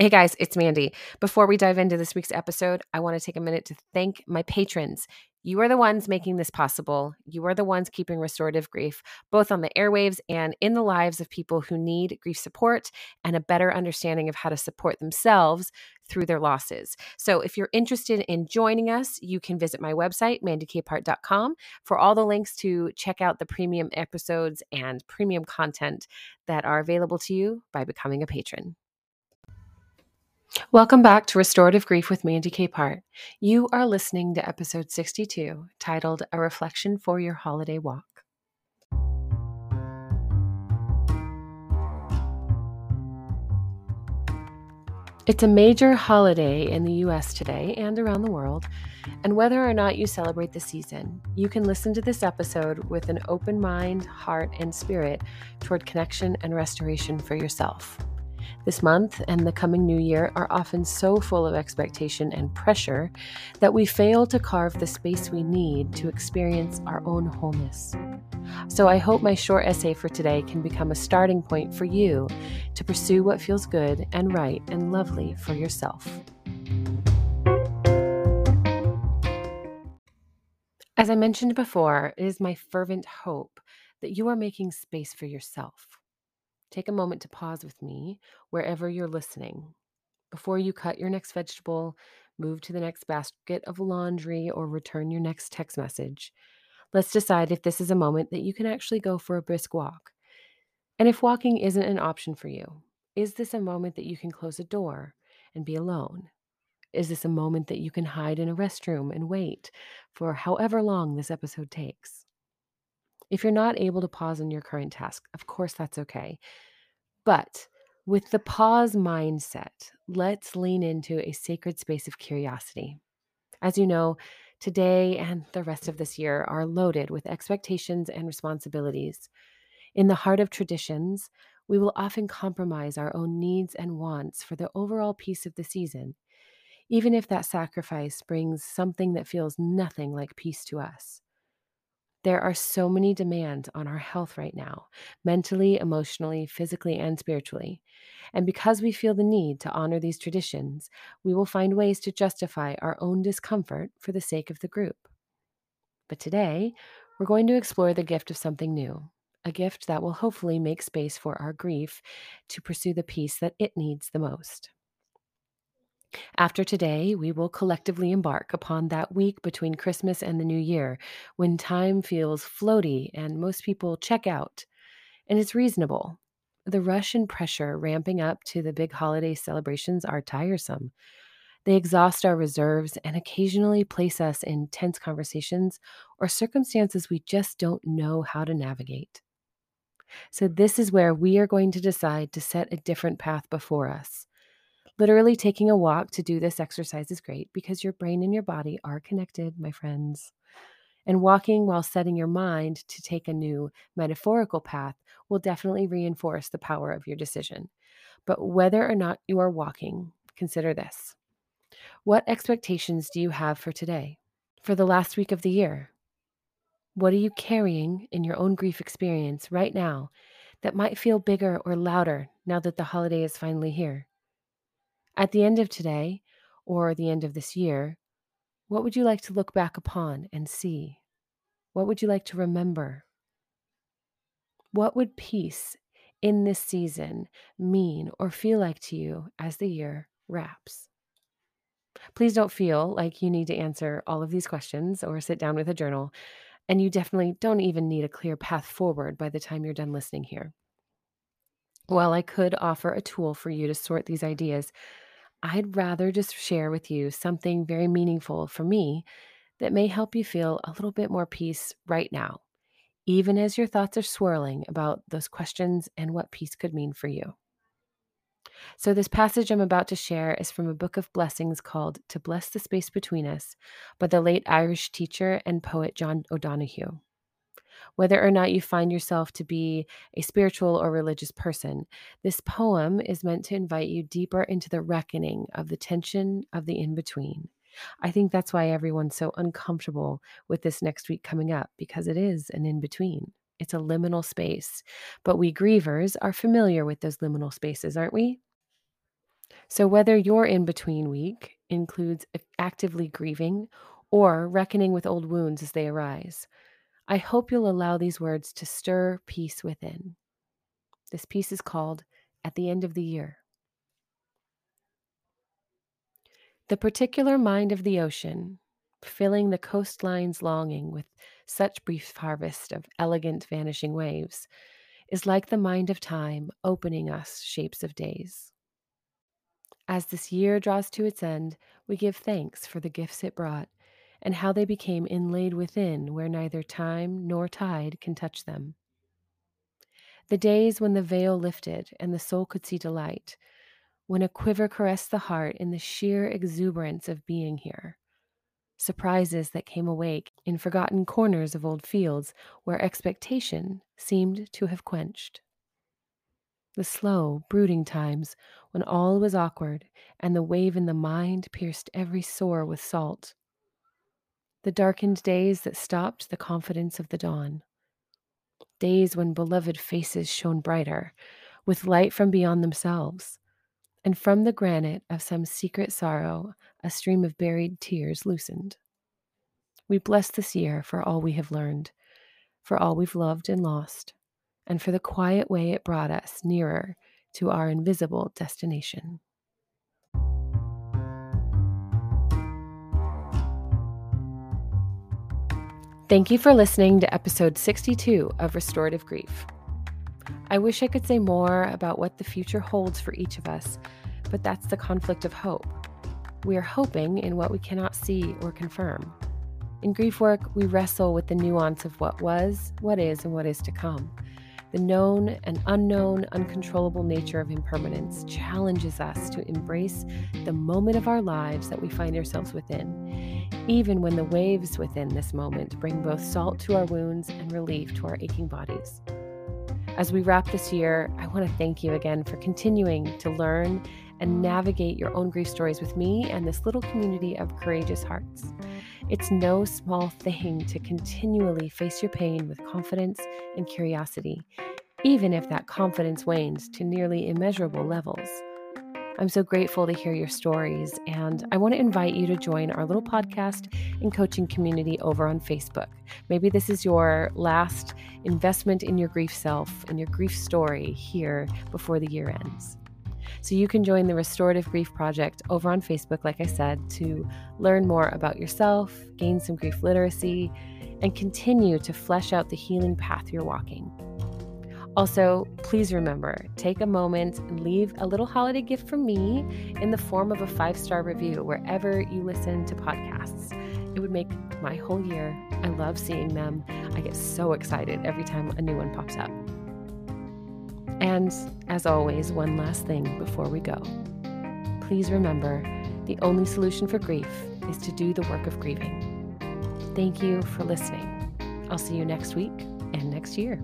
Hey guys, it's Mandy. Before we dive into this week's episode, I want to take a minute to thank my patrons. You are the ones making this possible. You are the ones keeping restorative grief both on the airwaves and in the lives of people who need grief support and a better understanding of how to support themselves through their losses. So, if you're interested in joining us, you can visit my website, mandycapehart.com, for all the links to check out the premium episodes and premium content that are available to you by becoming a patron. Welcome back to Restorative Grief with Mandy Capehart. You are listening to episode 62, titled A Reflection for Your Holiday Walk. It's a major holiday in the US today and around the world, and whether or not you celebrate the season, you can listen to this episode with an open mind, heart, and spirit toward connection and restoration for yourself. This month and the coming new year are often so full of expectation and pressure that we fail to carve the space we need to experience our own wholeness. So, I hope my short essay for today can become a starting point for you to pursue what feels good and right and lovely for yourself. As I mentioned before, it is my fervent hope that you are making space for yourself. Take a moment to pause with me wherever you're listening. Before you cut your next vegetable, move to the next basket of laundry, or return your next text message, let's decide if this is a moment that you can actually go for a brisk walk. And if walking isn't an option for you, is this a moment that you can close a door and be alone? Is this a moment that you can hide in a restroom and wait for however long this episode takes? If you're not able to pause on your current task, of course that's okay. But with the pause mindset, let's lean into a sacred space of curiosity. As you know, today and the rest of this year are loaded with expectations and responsibilities. In the heart of traditions, we will often compromise our own needs and wants for the overall peace of the season, even if that sacrifice brings something that feels nothing like peace to us. There are so many demands on our health right now, mentally, emotionally, physically, and spiritually. And because we feel the need to honor these traditions, we will find ways to justify our own discomfort for the sake of the group. But today, we're going to explore the gift of something new, a gift that will hopefully make space for our grief to pursue the peace that it needs the most. After today, we will collectively embark upon that week between Christmas and the New Year when time feels floaty and most people check out. And it's reasonable. The rush and pressure ramping up to the big holiday celebrations are tiresome. They exhaust our reserves and occasionally place us in tense conversations or circumstances we just don't know how to navigate. So, this is where we are going to decide to set a different path before us Literally taking a walk to do this exercise is great because your brain and your body are connected, my friends. And walking while setting your mind to take a new metaphorical path will definitely reinforce the power of your decision. But whether or not you are walking, consider this. What expectations do you have for today, for the last week of the year? What are you carrying in your own grief experience right now that might feel bigger or louder now that the holiday is finally here? At the end of today, or the end of this year, what would you like to look back upon and see? What would you like to remember? What would peace in this season mean or feel like to you as the year wraps? Please don't feel like you need to answer all of these questions or sit down with a journal. And you definitely don't even need a clear path forward by the time you're done listening here. While I could offer a tool for you to sort these ideas, I'd rather just share with you something very meaningful for me that may help you feel a little bit more peace right now, even as your thoughts are swirling about those questions and what peace could mean for you. So, this passage I'm about to share is from a book of blessings called To Bless the Space Between Us by the late Irish teacher and poet John O'Donohue. Whether or not you find yourself to be a spiritual or religious person, this poem is meant to invite you deeper into the reckoning of the tension of the in between. I think that's why everyone's so uncomfortable with this next week coming up because it is an in between. It's a liminal space. But we grievers are familiar with those liminal spaces, aren't we? So, whether your in between week includes actively grieving or reckoning with old wounds as they arise, I hope you'll allow these words to stir peace within. This piece is called At the End of the Year. The particular mind of the ocean, filling the coastlines longing with such brief harvest of elegant vanishing waves, is like the mind of time opening us shapes of days. As this year draws to its end, we give thanks for the gifts it brought and how they became inlaid within where neither time nor tide can touch them. The days when the veil lifted and the soul could see delight, when a quiver caressed the heart in the sheer exuberance of being here. Surprises that came awake in forgotten corners of old fields where expectation seemed to have quenched the slow, brooding times when all was awkward and the wave in the mind pierced every sore with salt. The darkened days that stopped the confidence of the dawn. Days when beloved faces shone brighter, with light from beyond themselves, and from the granite of some secret sorrow a stream of buried tears loosened. We bless this year for all we have learned, for all we've loved and lost, and for the quiet way it brought us nearer to our invisible destination. Thank you for listening to episode 62 of Restorative Grief. I wish I could say more about what the future holds for each of us, but that's the conflict of hope. We are hoping in what we cannot see or confirm. In grief work, we wrestle with the nuance of what was, what is, and what is to come. The known and unknown, uncontrollable nature of impermanence challenges us to embrace the moment of our lives that we find ourselves within, even when the waves within this moment bring both salt to our wounds and relief to our aching bodies. As we wrap this year, I want to thank you again for continuing to learn and navigate your own grief stories with me and this little community of courageous hearts. It's no small thing to continually face your pain with confidence and curiosity, even if that confidence wanes to nearly immeasurable levels. I'm so grateful to hear your stories, and I want to invite you to join our little podcast and coaching community over on Facebook. Maybe this is your last investment in your grief self and your grief story here before the year ends. So you can join the Restorative Grief Project over on Facebook, like I said, to learn more about yourself, gain some grief literacy, and continue to flesh out the healing path you're walking. Also, please remember take a moment and leave a little holiday gift from me in the form of a five star review wherever you listen to podcasts. It would make my whole year. I love seeing them. I get so excited every time a new one pops up. And as always, one last thing before we go. Please remember the only solution for grief is to do the work of grieving. Thank you for listening. I'll see you next week and next year.